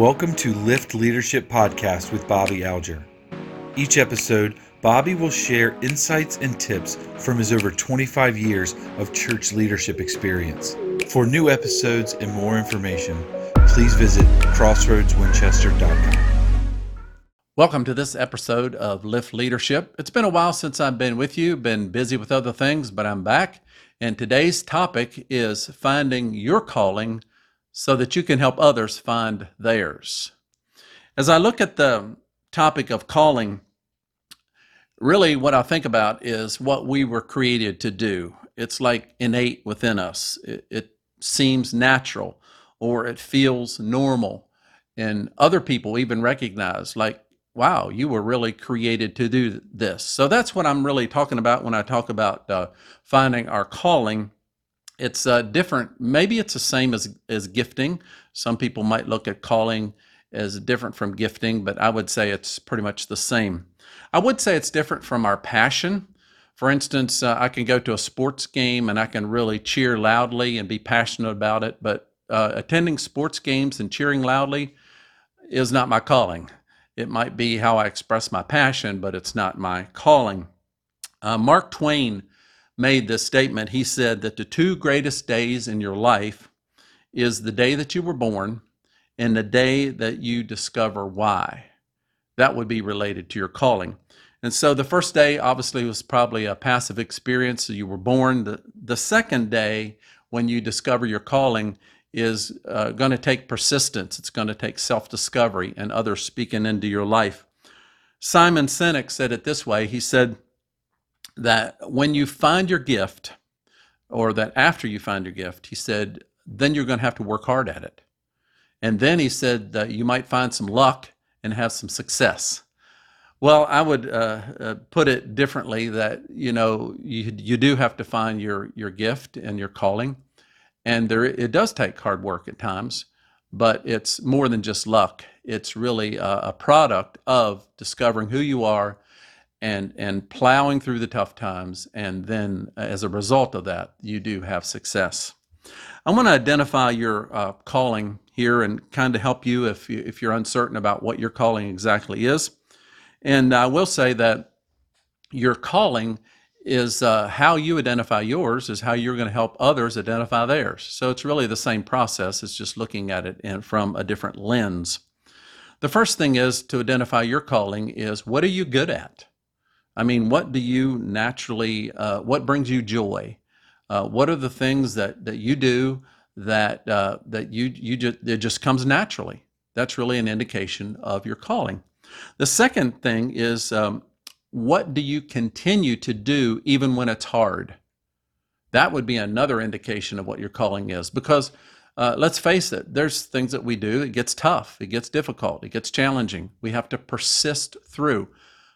Welcome to Lift Leadership Podcast with Bobby Alger. Each episode, Bobby will share insights and tips from his over 25 years of church leadership experience. For new episodes and more information, please visit crossroadswinchester.com. Welcome to this episode of Lift Leadership. It's been a while since I've been with you, been busy with other things, but I'm back. And today's topic is finding your calling so that you can help others find theirs. As I look at the topic of calling, really what I think about is what we were created to do. It's like innate within us, it, it seems natural or it feels normal. And other people even recognize, like, wow, you were really created to do this. So that's what I'm really talking about when I talk about uh, finding our calling it's uh, different. Maybe it's the same as as gifting. Some people might look at calling as different from gifting, but I would say it's pretty much the same. I would say it's different from our passion. For instance, uh, I can go to a sports game and I can really cheer loudly and be passionate about it, but uh, attending sports games and cheering loudly is not my calling. It might be how I express my passion, but it's not my calling. Uh, Mark Twain made this statement. He said that the two greatest days in your life is the day that you were born and the day that you discover why. That would be related to your calling. And so the first day obviously was probably a passive experience. So you were born. The, the second day, when you discover your calling, is uh, going to take persistence. It's going to take self discovery and others speaking into your life. Simon Sinek said it this way He said, that when you find your gift, or that after you find your gift, he said, then you're going to have to work hard at it. And then he said that you might find some luck and have some success. Well, I would uh, uh, put it differently that you know you you do have to find your your gift and your calling, and there it does take hard work at times, but it's more than just luck. It's really a, a product of discovering who you are and and plowing through the tough times and then as a result of that you do have success. I want to identify your uh, calling here and kind of help you if, you if you're uncertain about what your calling exactly is. And i will say that your calling is uh, how you identify yours is how you're going to help others identify theirs. So it's really the same process it's just looking at it in, from a different lens. The first thing is to identify your calling is what are you good at I mean, what do you naturally, uh, what brings you joy? Uh, what are the things that, that you do that, uh, that you, you just, it just comes naturally? That's really an indication of your calling. The second thing is um, what do you continue to do even when it's hard? That would be another indication of what your calling is because uh, let's face it, there's things that we do, it gets tough, it gets difficult, it gets challenging. We have to persist through.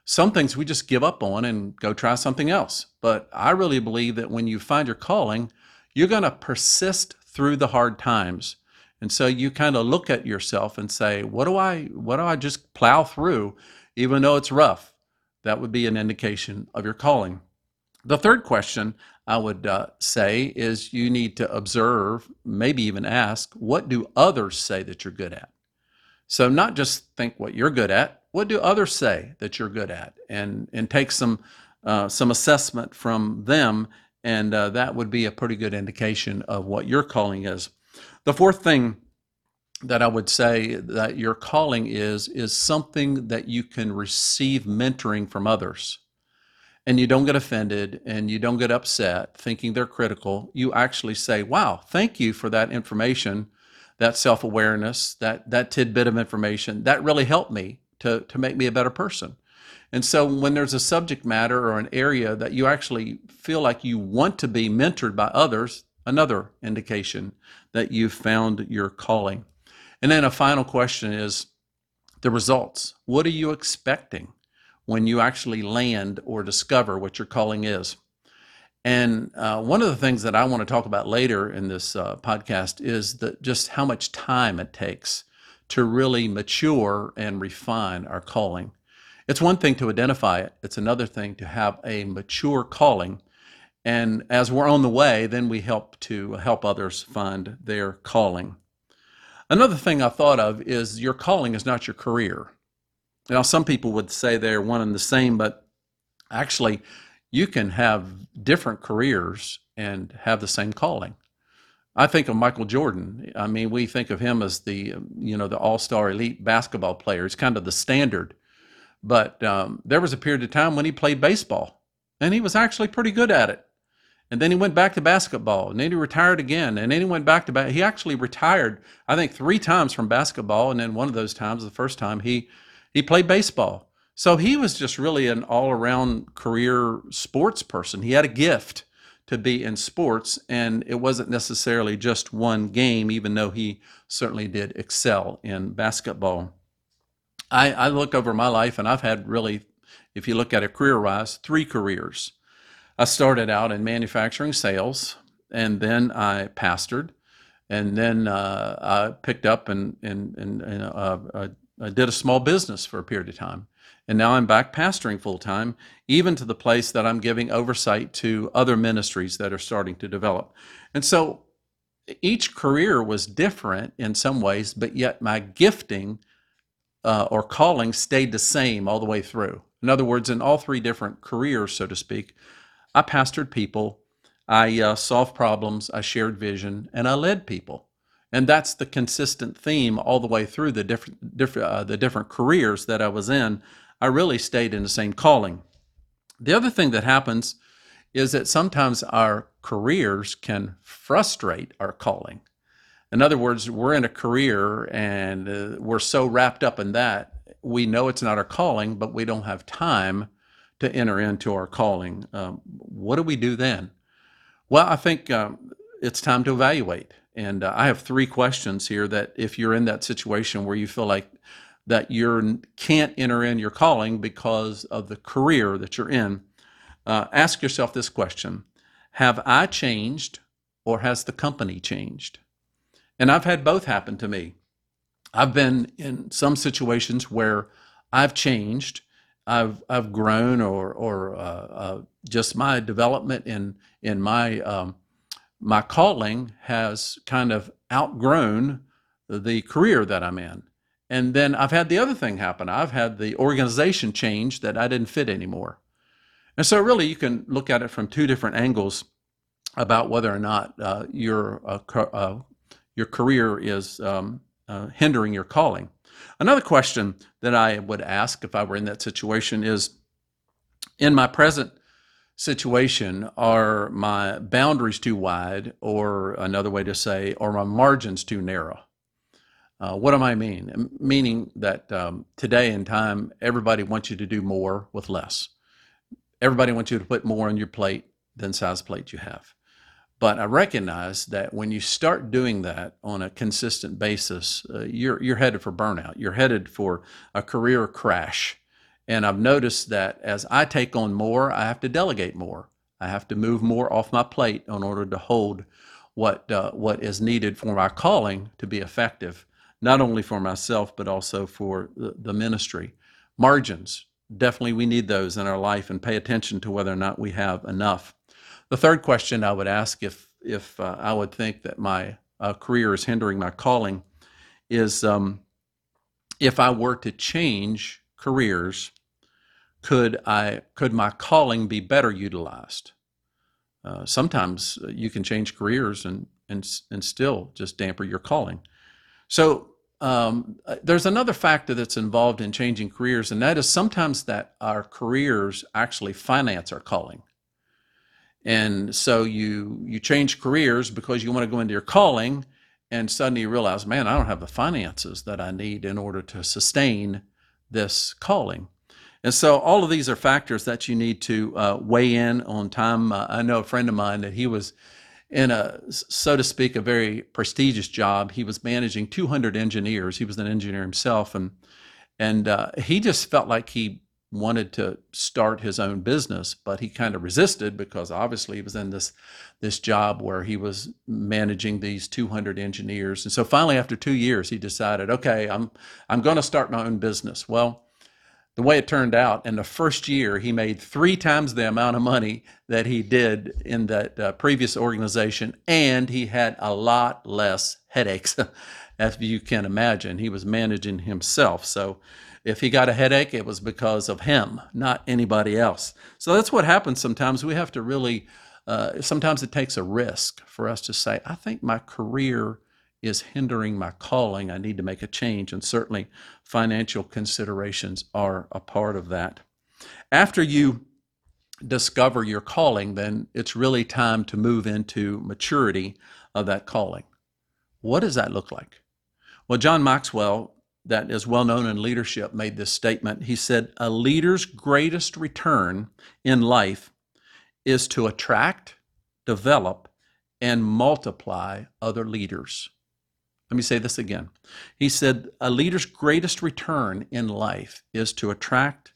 Some things we just give up on and go try something else. But I really believe that when you find your calling, you're going to persist through the hard times. And so you kind of look at yourself and say, what do I what do I just plow through even though it's rough? That would be an indication of your calling. The third question I would uh, say is you need to observe, maybe even ask, what do others say that you're good at? So not just think what you're good at, what do others say that you're good at, and and take some uh, some assessment from them, and uh, that would be a pretty good indication of what your calling is. The fourth thing that I would say that your calling is is something that you can receive mentoring from others. And you don't get offended and you don't get upset thinking they're critical. You actually say, "Wow, thank you for that information, that self-awareness, that that tidbit of information. That really helped me to, to make me a better person. And so when there's a subject matter or an area that you actually feel like you want to be mentored by others, another indication that you've found your calling. And then a final question is the results. What are you expecting when you actually land or discover what your calling is? And uh, one of the things that I want to talk about later in this uh, podcast is that just how much time it takes to really mature and refine our calling. It's one thing to identify it, it's another thing to have a mature calling. And as we're on the way, then we help to help others find their calling. Another thing I thought of is your calling is not your career. Now, some people would say they're one and the same, but actually, you can have different careers and have the same calling. I think of Michael Jordan. I mean, we think of him as the you know the all-star elite basketball player. It's kind of the standard. But um, there was a period of time when he played baseball, and he was actually pretty good at it. And then he went back to basketball, and then he retired again, and then he went back to ba- he actually retired I think three times from basketball, and then one of those times, the first time he he played baseball. So he was just really an all-around career sports person. He had a gift to be in sports, and it wasn't necessarily just one game, even though he certainly did excel in basketball. I, I look over my life, and I've had really, if you look at it career wise, three careers. I started out in manufacturing sales, and then I pastored, and then uh, I picked up and, and, and, and uh, I did a small business for a period of time. And now I'm back pastoring full time, even to the place that I'm giving oversight to other ministries that are starting to develop. And so each career was different in some ways, but yet my gifting uh, or calling stayed the same all the way through. In other words, in all three different careers, so to speak, I pastored people, I uh, solved problems, I shared vision, and I led people. And that's the consistent theme all the way through the different, uh, the different careers that I was in I really stayed in the same calling. The other thing that happens is that sometimes our careers can frustrate our calling. In other words, we're in a career and uh, we're so wrapped up in that, we know it's not our calling, but we don't have time to enter into our calling. Um, what do we do then? Well, I think um, it's time to evaluate. And uh, I have three questions here that if you're in that situation where you feel like that you can't enter in your calling because of the career that you're in, uh, ask yourself this question Have I changed or has the company changed? And I've had both happen to me. I've been in some situations where I've changed, I've I've grown, or or uh, uh, just my development in in my um, my calling has kind of outgrown the career that I'm in. And then I've had the other thing happen. I've had the organization change that I didn't fit anymore. And so, really, you can look at it from two different angles about whether or not uh, your uh, uh, your career is um, uh, hindering your calling. Another question that I would ask if I were in that situation is, in my present situation, are my boundaries too wide, or another way to say, are my margins too narrow? Uh, what am I mean? Meaning that um, today in time, everybody wants you to do more with less. Everybody wants you to put more on your plate than size plate you have. But I recognize that when you start doing that on a consistent basis, uh, you're you're headed for burnout. You're headed for a career crash. And I've noticed that as I take on more, I have to delegate more. I have to move more off my plate in order to hold what uh, what is needed for my calling to be effective not only for myself, but also for the, ministry. Margins, definitely we need those in our life and pay attention to whether or not we have enough. The third question I would ask if, if uh, I would think that my uh, career is hindering my calling is um, if I were to change careers, could I could my calling be better utilized? Uh, sometimes you can change careers and, and and still just damper your calling. So um, uh, there's another factor that's involved in changing careers, and that is sometimes that our careers actually finance our calling. And so you you change careers because you want to go into your calling, and suddenly you realize, man, I don't have the finances that I need in order to sustain this calling. And so all of these are factors that you need to uh, weigh in on time. Uh, I know a friend of mine that he was in a, so to speak, a very prestigious job. He was managing 200 engineers. He was an engineer himself, and and uh, he just felt like he wanted to start his own business, but he kind of resisted because obviously he was in this this job where he was managing these 200 engineers. And so finally, after two years, he decided, okay, I'm I'm going to start my own business. Well, the way it turned out, in the first year, he made three times the amount of money that he did in that uh, previous organization, and he had a lot less headaches. as you can imagine. He was managing himself. So if he got a headache, it was because of him, not anybody else. So that's what happens sometimes. We have to really, uh, sometimes it takes a risk for us to say, I think my career is hindering my calling. I need to make a change. And certainly financial considerations are a part of that. After you discover your calling, then it's really time to move into maturity of that calling. What does that look like? Well, John Maxwell, that is well known in leadership, made this statement. He said, A leader's greatest return in life is to attract, develop, and multiply other leaders. Let me say this again. He said, A leader's greatest return in life is to attract,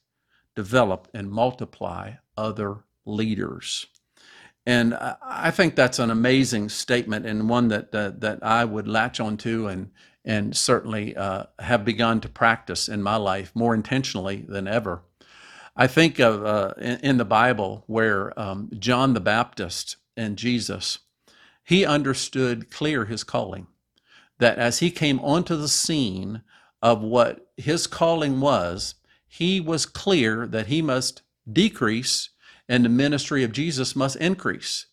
develop, and multiply other leaders. And I think that's an amazing statement and one that uh, that I would latch onto and and certainly uh, have begun to practice in my life more intentionally than ever. I think of uh, in, the Bible where um, John the Baptist and Jesus, he understood clear his calling. That as he came onto the scene of what his calling was, he was clear that he must decrease and the ministry of Jesus must increase.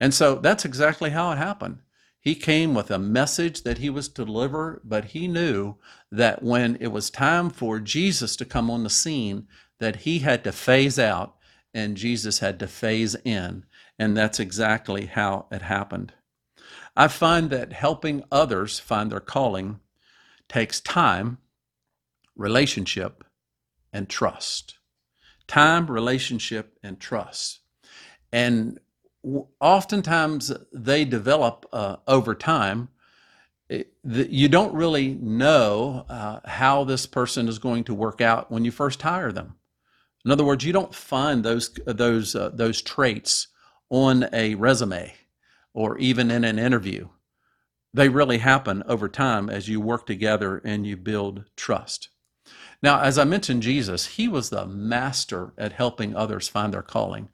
And so that's exactly how it happened. He came with a message that he was to deliver, but he knew that when it was time for Jesus to come on the scene, that he had to phase out and Jesus had to phase in. And that's exactly how it happened. I find that helping others find their calling takes time, relationship, and trust time, relationship, and trust. And oftentimes they develop uh, over time. you don't really know uh, how this person is going to work out when you first hire them. In other words, you don't find those those uh, those traits on a resume or even in an interview. They really happen over time as you work together and you build trust. Now, as I mentioned, Jesus, he was the master at helping others find their calling.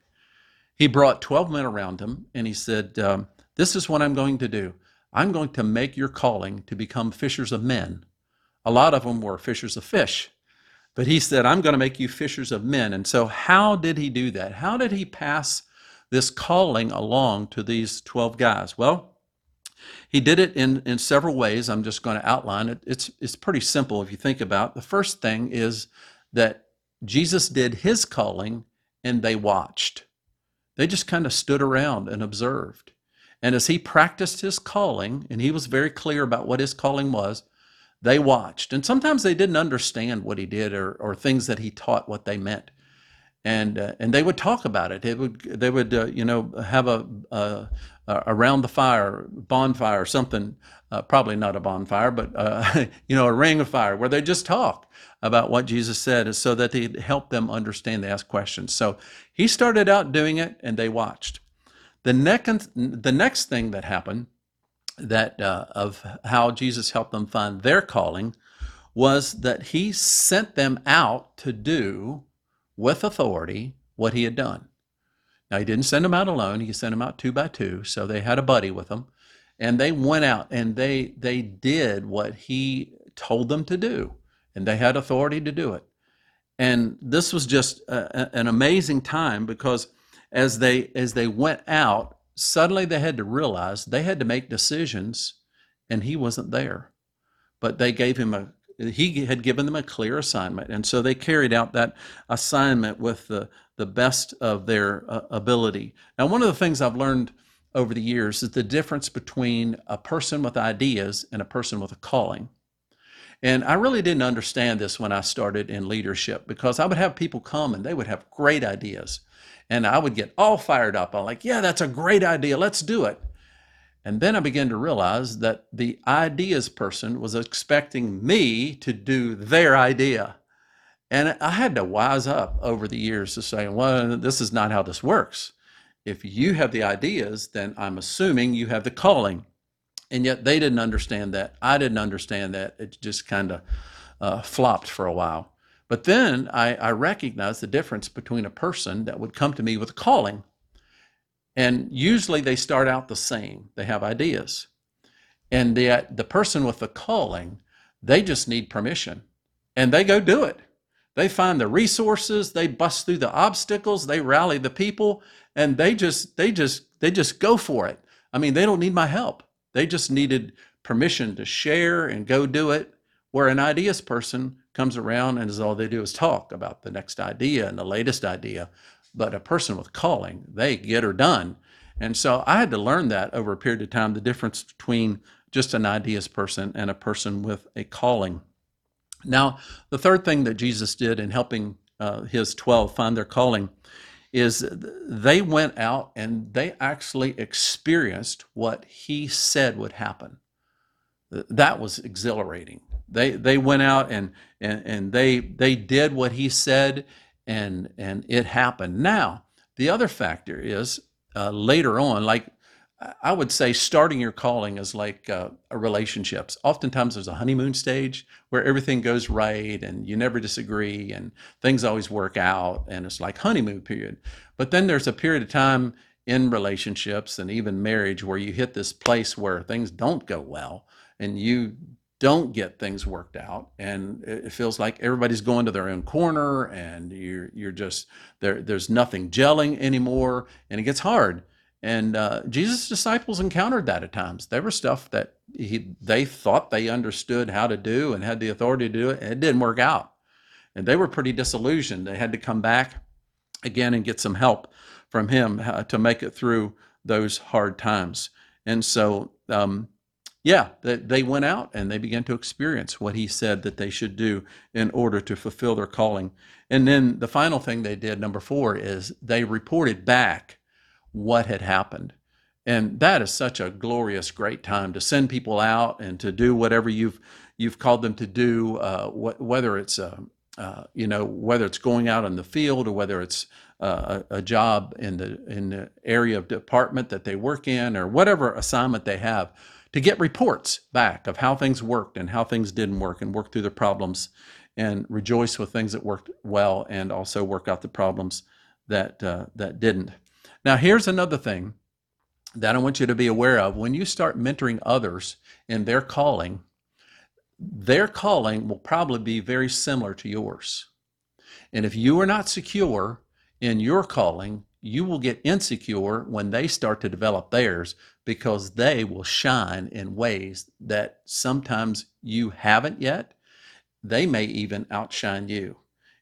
He brought 12 men around him and he said, um, This is what I'm going to do. I'm going to make your calling to become fishers of men. A lot of them were fishers of fish. But he said, I'm going to make you fishers of men. And so, how did he do that? How did he pass this calling along to these 12 guys? Well, he did it in, in several ways. I'm just going to outline it. It's, it's pretty simple if you think about it. The first thing is that Jesus did his calling and they watched. They just kind of stood around and observed. And as he practiced his calling, and he was very clear about what his calling was, they watched. And sometimes they didn't understand what he did or, or things that he taught what they meant and uh, and they would talk about it. They would they would uh, you know have a, a, a, around the fire bonfire or something. Uh, probably not a bonfire, but uh, you know a ring of fire where they just talk about what Jesus said, so that they help them understand. They ask questions. So he started out doing it, and they watched. The next the next thing that happened that uh, of how Jesus helped them find their calling was that he sent them out to do with authority what he had done. Now, he didn't send them out alone, he sent them out two by two. So they had a buddy with them. And they went out and they, they did what he told them to do. And they had authority to do it. And this was just a, an amazing time because as they as they went out, suddenly they had to realize they had to make decisions, and he wasn't there. But they gave him a he had given them a clear assignment. And so they carried out that assignment with the, the best of their uh, ability. Now, one of the things I've learned over the years is the difference between a person with ideas and a person with a calling. And I really didn't understand this when I started in leadership because I would have people come and they would have great ideas. And I would get all fired up. I'm like, yeah, that's a great idea. Let's do it. And then I began to realize that the ideas person was expecting me to do their idea. And I had to wise up over the years to say, well, this is not how this works. If you have the ideas, then I'm assuming you have the calling. And yet they didn't understand that. I didn't understand that. It just kind of uh, flopped for a while. But then I, I recognized the difference between a person that would come to me with a calling and usually they start out the same. They have ideas. And yet, the person with the calling, they just need permission and they go do it. They find the resources, they bust through the obstacles, they rally the people, and they just, they just, they just go for it. I mean, they don't need my help. They just needed permission to share and go do it. Where an ideas person comes around and is all they do is talk about the next idea and the latest idea. But a person with calling, they get her done. And so I had to learn that over a period of time the difference between just an ideas person and a person with a calling. Now, the third thing that Jesus did in helping uh, his 12 find their calling is they went out and they actually experienced what he said would happen. That was exhilarating. They they went out and and, and they they did what he said and and it happened. Now, the other factor is uh, later on, like I would say starting your calling is like uh, relationships. Oftentimes there's a honeymoon stage where everything goes right and you never disagree and things always work out and it's like honeymoon period. But then there's a period of time in relationships and even marriage where you hit this place where things don't go well and you don't get things worked out and it feels like everybody's going to their own corner and you're you're just there there's nothing gelling anymore and it gets hard and uh, Jesus' disciples encountered that at times. There were stuff that he, they thought they understood how to do and had the authority to do it, and it didn't work out. And they were pretty disillusioned. They had to come back again and get some help from him uh, to make it through those hard times. And so, um, yeah, they, they went out and they began to experience what he said that they should do in order to fulfill their calling. And then the final thing they did, number four, is they reported back what had happened. And that is such a glorious, great time to send people out and to do whatever you've you've called them to do, uh, wh- whether it's uh, uh, you know whether it's going out in the field or whether it's uh, a, a, job in the in the area of department that they work in or whatever assignment they have, to get reports back of how things worked and how things didn't work and work through the problems and rejoice with things that worked well and also work out the problems that uh, that didn't. Now, here's another thing that I want you to be aware of. When you start mentoring others in their calling, their calling will probably be very similar to yours. And if you are not secure in your calling, you will get insecure when they start to develop theirs because they will shine in ways that sometimes you haven't yet. They may even outshine you.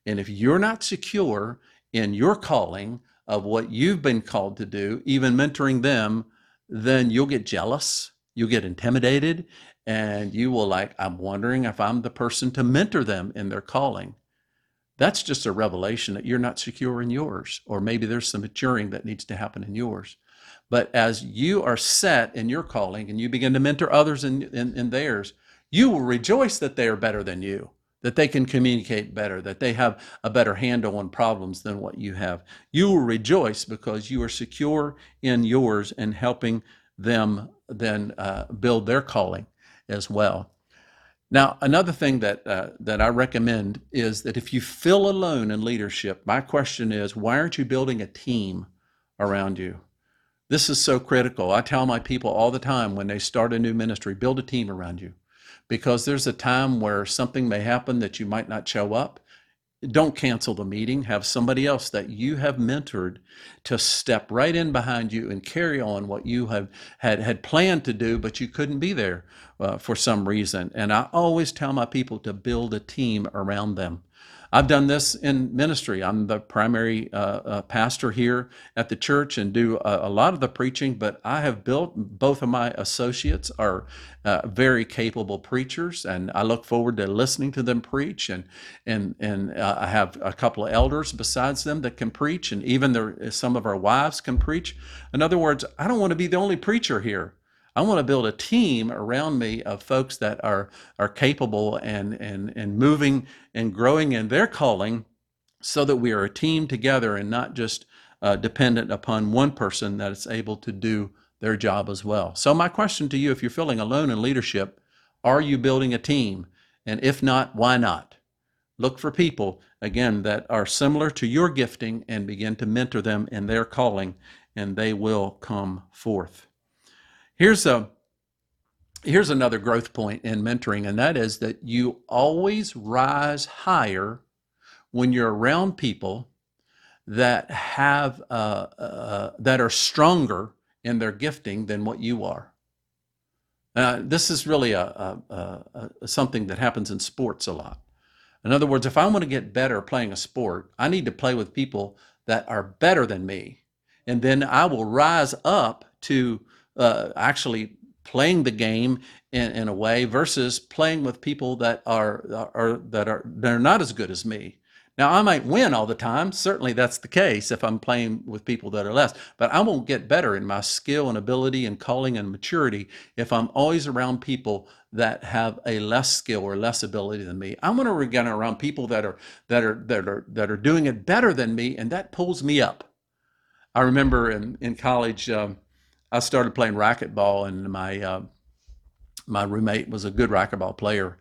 And if you're not secure in your calling, of what you've been called to do, even mentoring them, then you'll get jealous, you'll get intimidated, and you will like, I'm wondering if I'm the person to mentor them in their calling. That's just a revelation that you're not secure in yours, or maybe there's some maturing that needs to happen in yours. But as you are set in your calling and you begin to mentor others in, in, in theirs, you will rejoice that they are better than you that they can communicate better, that they have a better handle on problems than what you have. You will rejoice because you are secure in yours and helping them then uh, build their calling as well. Now, another thing that uh, that I recommend is that if you feel alone in leadership, my question is, why aren't you building a team around you? This is so critical. I tell my people all the time when they start a new ministry, build a team around you because there's a time where something may happen that you might not show up. Don't cancel the meeting. Have somebody else that you have mentored to step right in behind you and carry on what you have had had planned to do, but you couldn't be there uh, for some reason. And I always tell my people to build a team around them. I've done this in ministry. I'm the primary uh, uh, pastor here at the church and do a, a, lot of the preaching, but I have built both of my associates are uh, very capable preachers, and I look forward to listening to them preach. And and and uh, I have a couple of elders besides them that can preach, and even there, some of our wives can preach. In other words, I don't want to be the only preacher here. I want to build a team around me of folks that are are capable and and and moving and growing in their calling, so that we are a team together and not just uh, dependent upon one person that is able to do their job as well. So my question to you, if you're feeling alone in leadership, are you building a team? And if not, why not? Look for people, again, that are similar to your gifting and begin to mentor them in their calling, and they will come forth. Here's a here's another growth point in mentoring, and that is that you always rise higher when you're around people that have uh, uh, that are stronger in their gifting than what you are. Uh, this is really a, a, a, something that happens in sports a lot. In other words, if I want to get better playing a sport, I need to play with people that are better than me, and then I will rise up to uh, actually playing the game in, in a way versus playing with people that are, are that are that are not as good as me. Now, I might win all the time. Certainly, that's the case if I'm playing with people that are less. But I won't get better in my skill and ability and calling and maturity if I'm always around people that have a less skill or less ability than me. I'm going to get around people that are that are that are that are doing it better than me, and that pulls me up. I remember in in college, um, I started playing racquetball, and my uh, my roommate was a good racquetball player.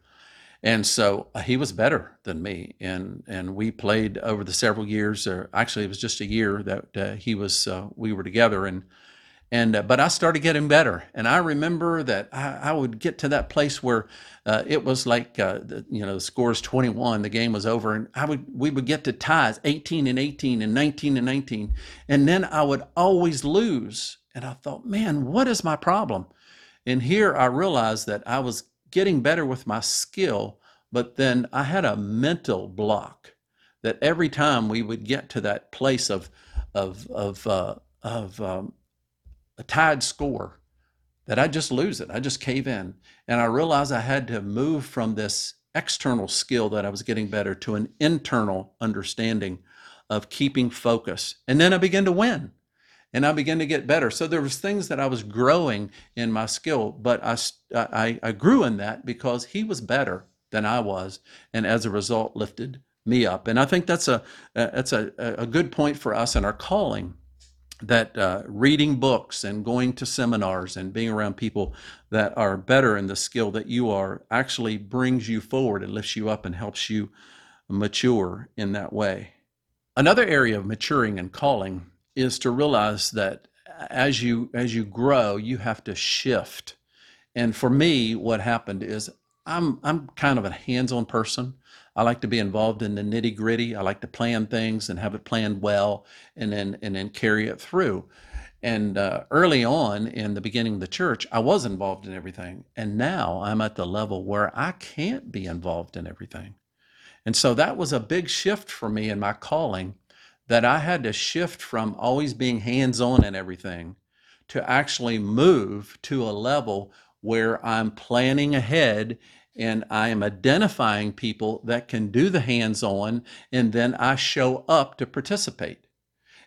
And so uh, he was better than me and and we played over the several years or actually it was just a year that uh, he was uh, we were together and and uh, but I started getting better. And I remember that I, I would get to that place where uh, it was like the, you know the scores 21 the game was over and I would we would get to ties 18 and 18 and 19 and 19 and then I would always lose and I thought man what is my problem? And here I realized that I was getting better with my skill, but then I had a mental block that every time we would get to that place of of of uh, of um, a tied score, that I just lose it. I just cave in, and I realized I had to move from this external skill that I was getting better to an internal understanding of keeping focus, and then I began to win and I began to get better. So there was things that I was growing in my skill, but I, I, I grew in that because he was better than I was, and as a result, lifted me up. And I think that's a that's a, a good point for us in our calling. That uh, reading books and going to seminars and being around people that are better in the skill that you are actually brings you forward and lifts you up and helps you mature in that way. Another area of maturing and calling is to realize that as you as you grow, you have to shift. And for me, what happened is I'm I'm kind of a hands-on person. I like to be involved in the nitty-gritty. I like to plan things and have it planned well, and then and then carry it through. And uh, early on in the beginning of the church, I was involved in everything, and now I'm at the level where I can't be involved in everything. And so that was a big shift for me in my calling that I had to shift from always being hands on and everything to actually move to a level where I'm planning ahead and I am identifying people that can do the hands on, and then I show up to participate.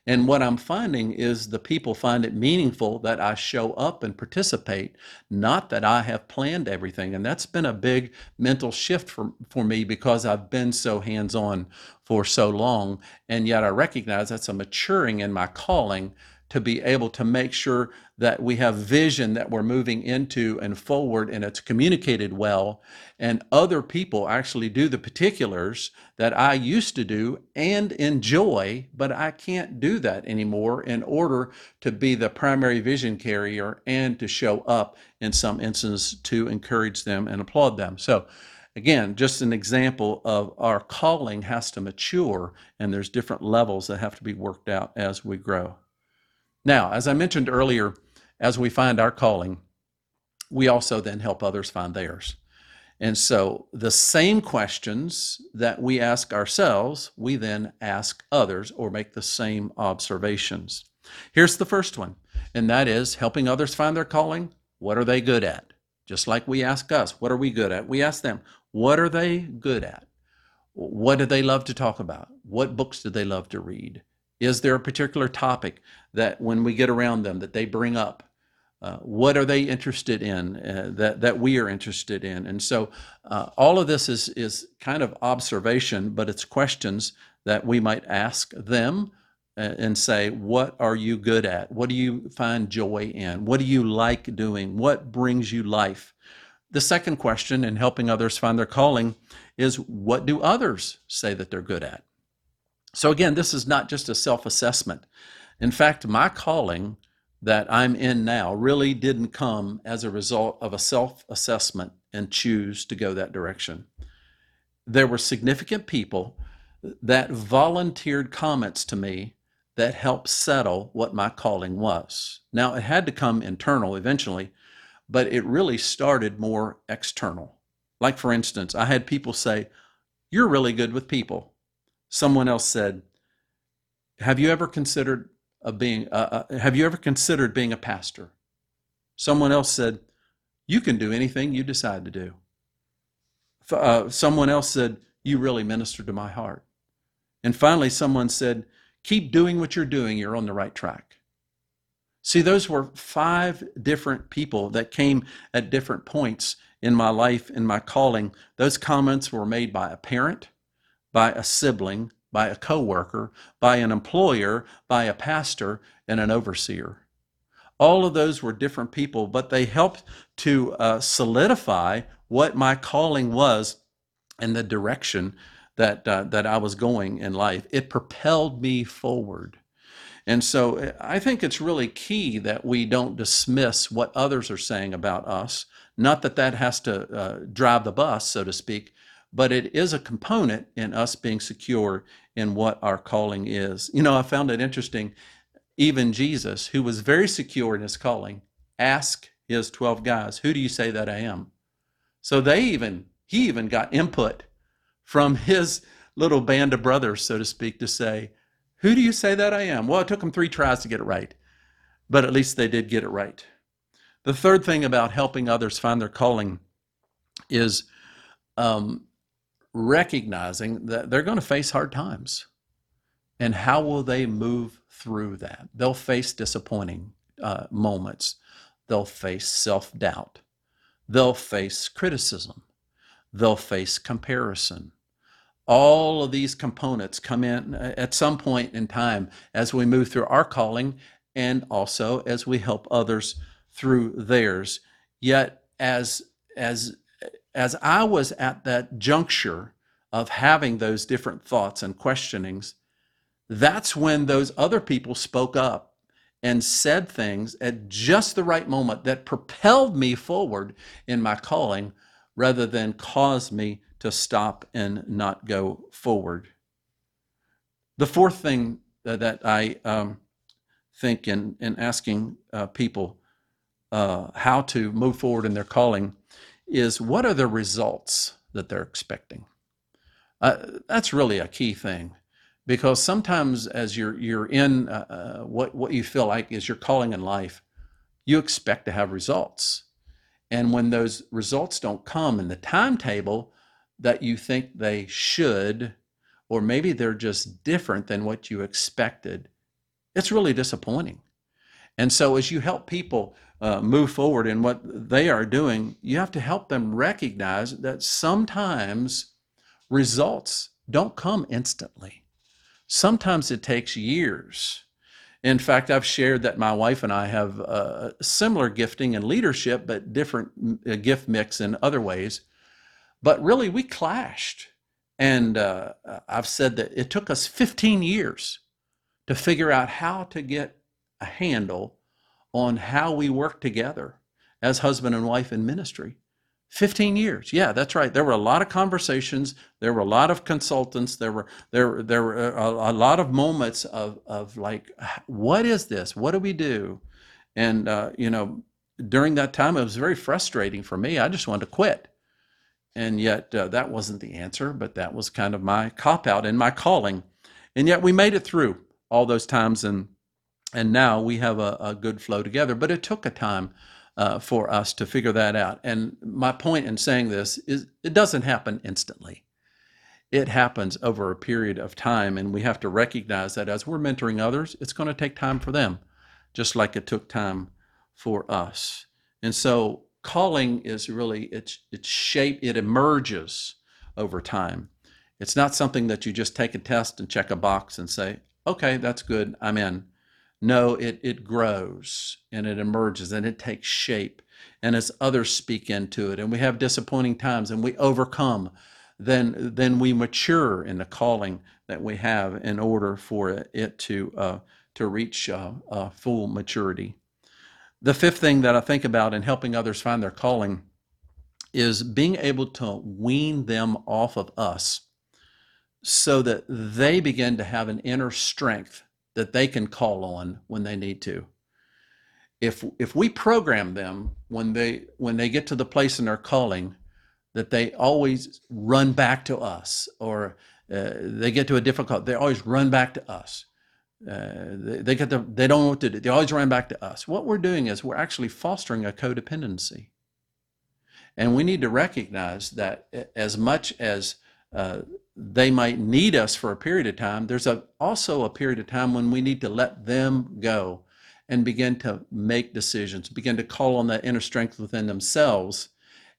And what I'm finding is the people find it meaningful that I show up and participate, not that I have planned everything. And that's been a big mental shift for, for me because I've been so hands on for so long. And yet I recognize that's a maturing in my calling to be able to make sure that we have vision that we're moving into and forward and it's communicated well. And other people actually do the particulars that I used to do and enjoy but I can't do that anymore in order to be the primary vision carrier and to show up in some instance to encourage them and applaud them. So again just an example of our calling has to mature and there's different levels that have to be worked out as we grow now, as I mentioned earlier, as we find our calling, we also then help others find theirs. And so the same questions that we ask ourselves, we then ask others or make the same observations. Here's the first one, and that is helping others find their calling. What are they good at? Just like we ask us, what are we good at? We ask them, what are they good at? What do they love to talk about? What books do they love to read? Is there a particular topic that when we get around them that they bring up? Uh, what are they interested in uh, that, that we are interested in? And so uh, all of this is, is kind of observation, but it's questions that we might ask them uh, and say, What are you good at? What do you find joy in? What do you like doing? What brings you life? The second question in helping others find their calling is, What do others say that they're good at? So, again, this is not just a self assessment. In fact, my calling that I'm in now really didn't come as a result of a self assessment and choose to go that direction. There were significant people that volunteered comments to me that helped settle what my calling was. Now, it had to come internal eventually, but it really started more external. Like, for instance, I had people say, You're really good with people. Someone else said, Have you ever considered being, uh, uh, have you ever considered being a pastor? Someone else said, you can do anything you decide to do. Uh, someone else said, you really minister to my heart. And finally, someone said, keep doing what you're doing, you're on the right track. See, those were five different people that came at different points in my life, in my calling. Those comments were made by a parent, by a sibling, by a coworker, by an employer, by a pastor, and an overseer. All of those were different people, but they helped to uh, solidify what my calling was and the direction that uh, that I was going in life. It propelled me forward. And so I think it's really key that we don't dismiss what others are saying about us. Not that that has to uh, drive the bus, so to speak, but it is a component in us being secure in what our calling is. You know, I found it interesting. Even Jesus, who was very secure in his calling, asked his 12 guys, Who do you say that I am? So they even, he even got input from his little band of brothers, so to speak, to say, Who do you say that I am? Well, it took them three tries to get it right, but at least they did get it right. The third thing about helping others find their calling is um, recognizing that they're going to face hard times. And how will they move through that? They'll face disappointing uh, moments. They'll face self doubt. They'll face criticism. They'll face comparison. All of these components come in uh, at some point in time as we move through our calling and also as we help others through theirs. Yet, as, as as I was at that juncture of having those different thoughts and questionings, that's when those other people spoke up and said things at just the right moment that propelled me forward in my calling rather than caused me to stop and not go forward. The fourth thing that I um, think in, in asking uh, people uh, how to move forward in their calling is what are the results that they're expecting? Uh, that's really a key thing because sometimes as you're you're in uh, uh, what what you feel like is your calling in life, you expect to have results, and when those results don't come in the timetable that you think they should, or maybe they're just different than what you expected, it's really disappointing. And so as you help people uh, move forward in what they are doing, you have to help them recognize that sometimes results don't come instantly. Sometimes it takes years. In fact, I've shared that my wife and I have a similar gifting and leadership, but different uh, gift mix in other ways. But really, we clashed. And uh, I've said that it took us 15 years to figure out how to get a handle on how we work together as husband and wife in ministry. 15 years. Yeah, that's right. There were a lot of conversations. There were a lot of consultants. There were there there were a, a lot of moments of of like, what is this? What do we do? And uh, you know, during that time, it was very frustrating for me. I just wanted to quit. And yet, uh, that wasn't the answer, but that was kind of my cop out and my calling. And yet, we made it through all those times and and now we have a, a good flow together. But it took a time uh, for us to figure that out. And my point in saying this is it doesn't happen instantly. It happens over a period of time, and we have to recognize that as we're mentoring others, it's going to take time for them, just like it took time for us. And so, calling is really it's it's shape it emerges over time. It's not something that you just take a test and check a box and say, "Okay, that's good, I'm in." No, it, it grows and it emerges and it takes shape. And as others speak into it, and we have disappointing times and we overcome, then, then we mature in the calling that we have in order for it to, uh, to reach uh, uh, full maturity. The fifth thing that I think about in helping others find their calling is being able to wean them off of us so that they begin to have an inner strength that they can call on when they need to. If if we program them when they when they get to the place in their calling that they always run back to us or uh, they get to a difficult they always run back to us. Uh, they, they get the they don't know what to do they always run back to us. What we're doing is we're actually fostering a codependency. And we need to recognize that as much as uh, they might need us for a period of time, there's a, also a period of time when we need to let them go and begin to make decisions, begin to call on that inner strength within themselves.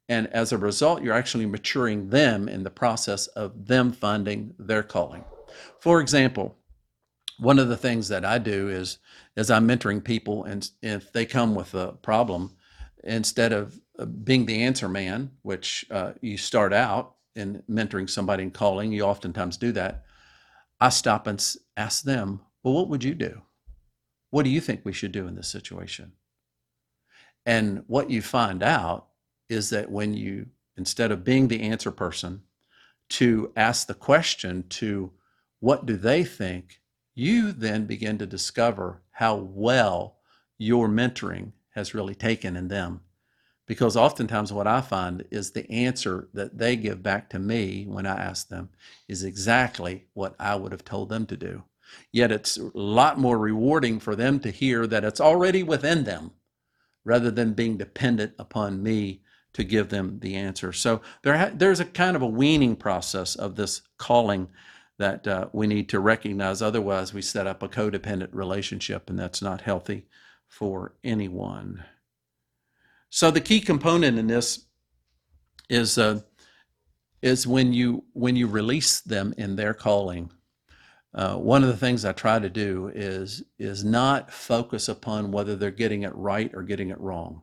And as a result, you're actually maturing them in the process of them finding their calling. For example, one of the things that I do is as I'm mentoring people, and if they come with a problem, instead of uh, being the answer man, which uh, you start out in mentoring somebody and calling, you oftentimes do that. I stop and ask them, well, what would you do? What do you think we should do in this situation? And what you find out is that when you, instead of being the answer person, to ask the question to what do they think, you then begin to discover how well your mentoring has really taken in them because oftentimes what I find is the answer that they give back to me when I ask them is exactly what I would have told them to do. Yet it's a lot more rewarding for them to hear that it's already within them rather than being dependent upon me to give them the answer. So there ha- there's a kind of a weaning process of this calling that uh, we need to recognize. Otherwise, we set up a codependent relationship, and that's not healthy for anyone. So the key component in this is uh, is when you when you release them in their calling. Uh, one of the things I try to do is is not focus upon whether they're getting it right or getting it wrong,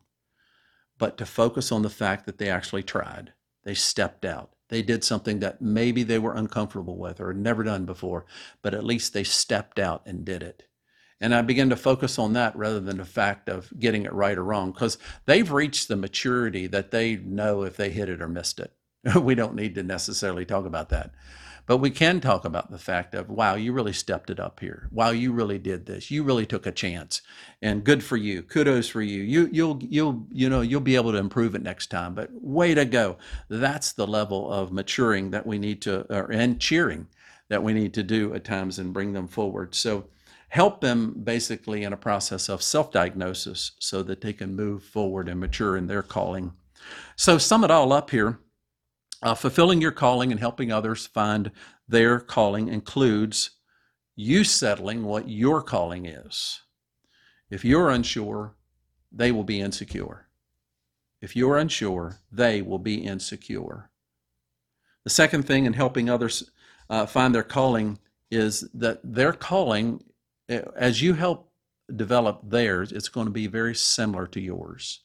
but to focus on the fact that they actually tried. They stepped out. They did something that maybe they were uncomfortable with or never done before, but at least they stepped out and did it. And I begin to focus on that rather than the fact of getting it right or wrong, because they've reached the maturity that they know if they hit it or missed it. we don't need to necessarily talk about that. But we can talk about the fact of, wow, you really stepped it up here. Wow, you really did this. You really took a chance. And good for you. Kudos for you. You you'll you'll you know, you'll be able to improve it next time. But way to go. That's the level of maturing that we need to or, and cheering that we need to do at times and bring them forward. So help them basically in a process of self diagnosis so that they can move forward and mature in their calling. So, sum it all up here uh, fulfilling your calling and helping others find their calling includes you settling what your calling is. If you're unsure, they will be insecure. If you're unsure, they will be insecure. The second thing in helping others uh, find their calling is that their calling as you help develop theirs, it's going to be very similar to yours.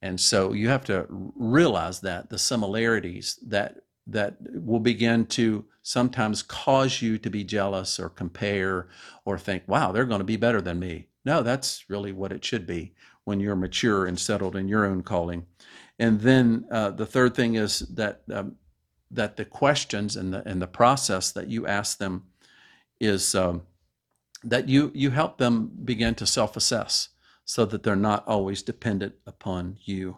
And so you have to realize that the similarities that that will begin to sometimes cause you to be jealous or compare or think, wow, they're going to be better than me. No, that's really what it should be when you're mature and settled in your own calling. And then uh, the third thing is that um, that the questions and the and the process that you ask them is um, that you you help them begin to self-assess so that they're not always dependent upon you.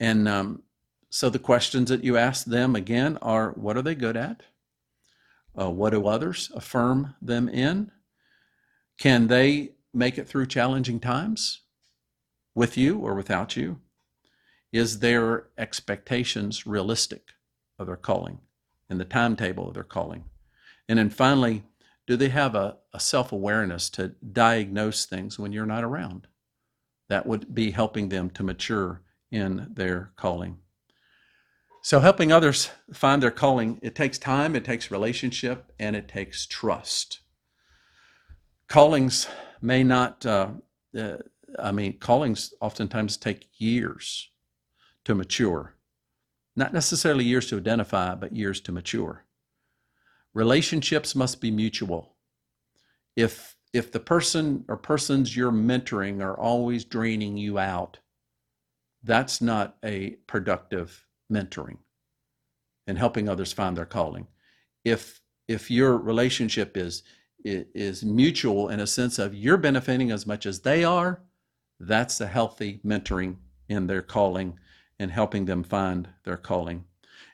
And um, so the questions that you ask them again are what are they good at? Uh, what do others affirm them in? Can they make it through challenging times with you or without you? Is their expectations realistic of their calling and the timetable of their calling? And then finally do they have a, a self awareness to diagnose things when you're not around? That would be helping them to mature in their calling. So, helping others find their calling, it takes time, it takes relationship, and it takes trust. Callings may not, uh, uh, I mean, callings oftentimes take years to mature. Not necessarily years to identify, but years to mature relationships must be mutual if if the person or persons you're mentoring are always draining you out, that's not a productive mentoring and helping others find their calling. If if your relationship is is mutual in a sense of you're benefiting as much as they are, that's a healthy mentoring in their calling and helping them find their calling.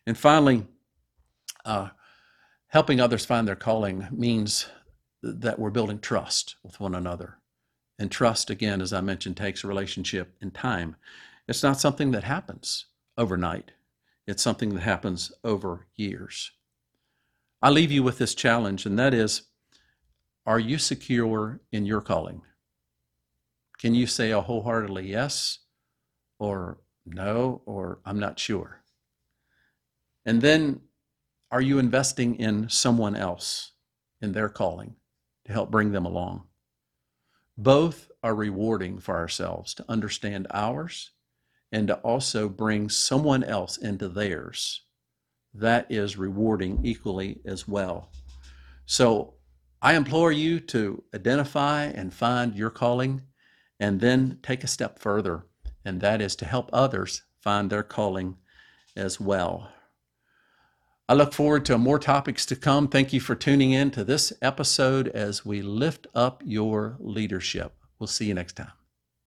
And finally, uh, helping others find their calling means that we're building trust with one another. And trust, again, as I mentioned, takes a relationship in time. It's not something that happens overnight, it's something that happens over years. I leave you with this challenge, and that is Are you secure in your calling? Can you say a wholeheartedly yes, or no, or I'm not sure? And then, are you investing in someone else in their calling to help bring them along? Both are rewarding for ourselves to understand ours and to also bring someone else into theirs. That is rewarding equally as well. So I implore you to identify and find your calling and then take a step further, and that is to help others find their calling as well. I look forward to more topics to come. Thank you for tuning in to this episode as we lift up your leadership. We'll see you next time.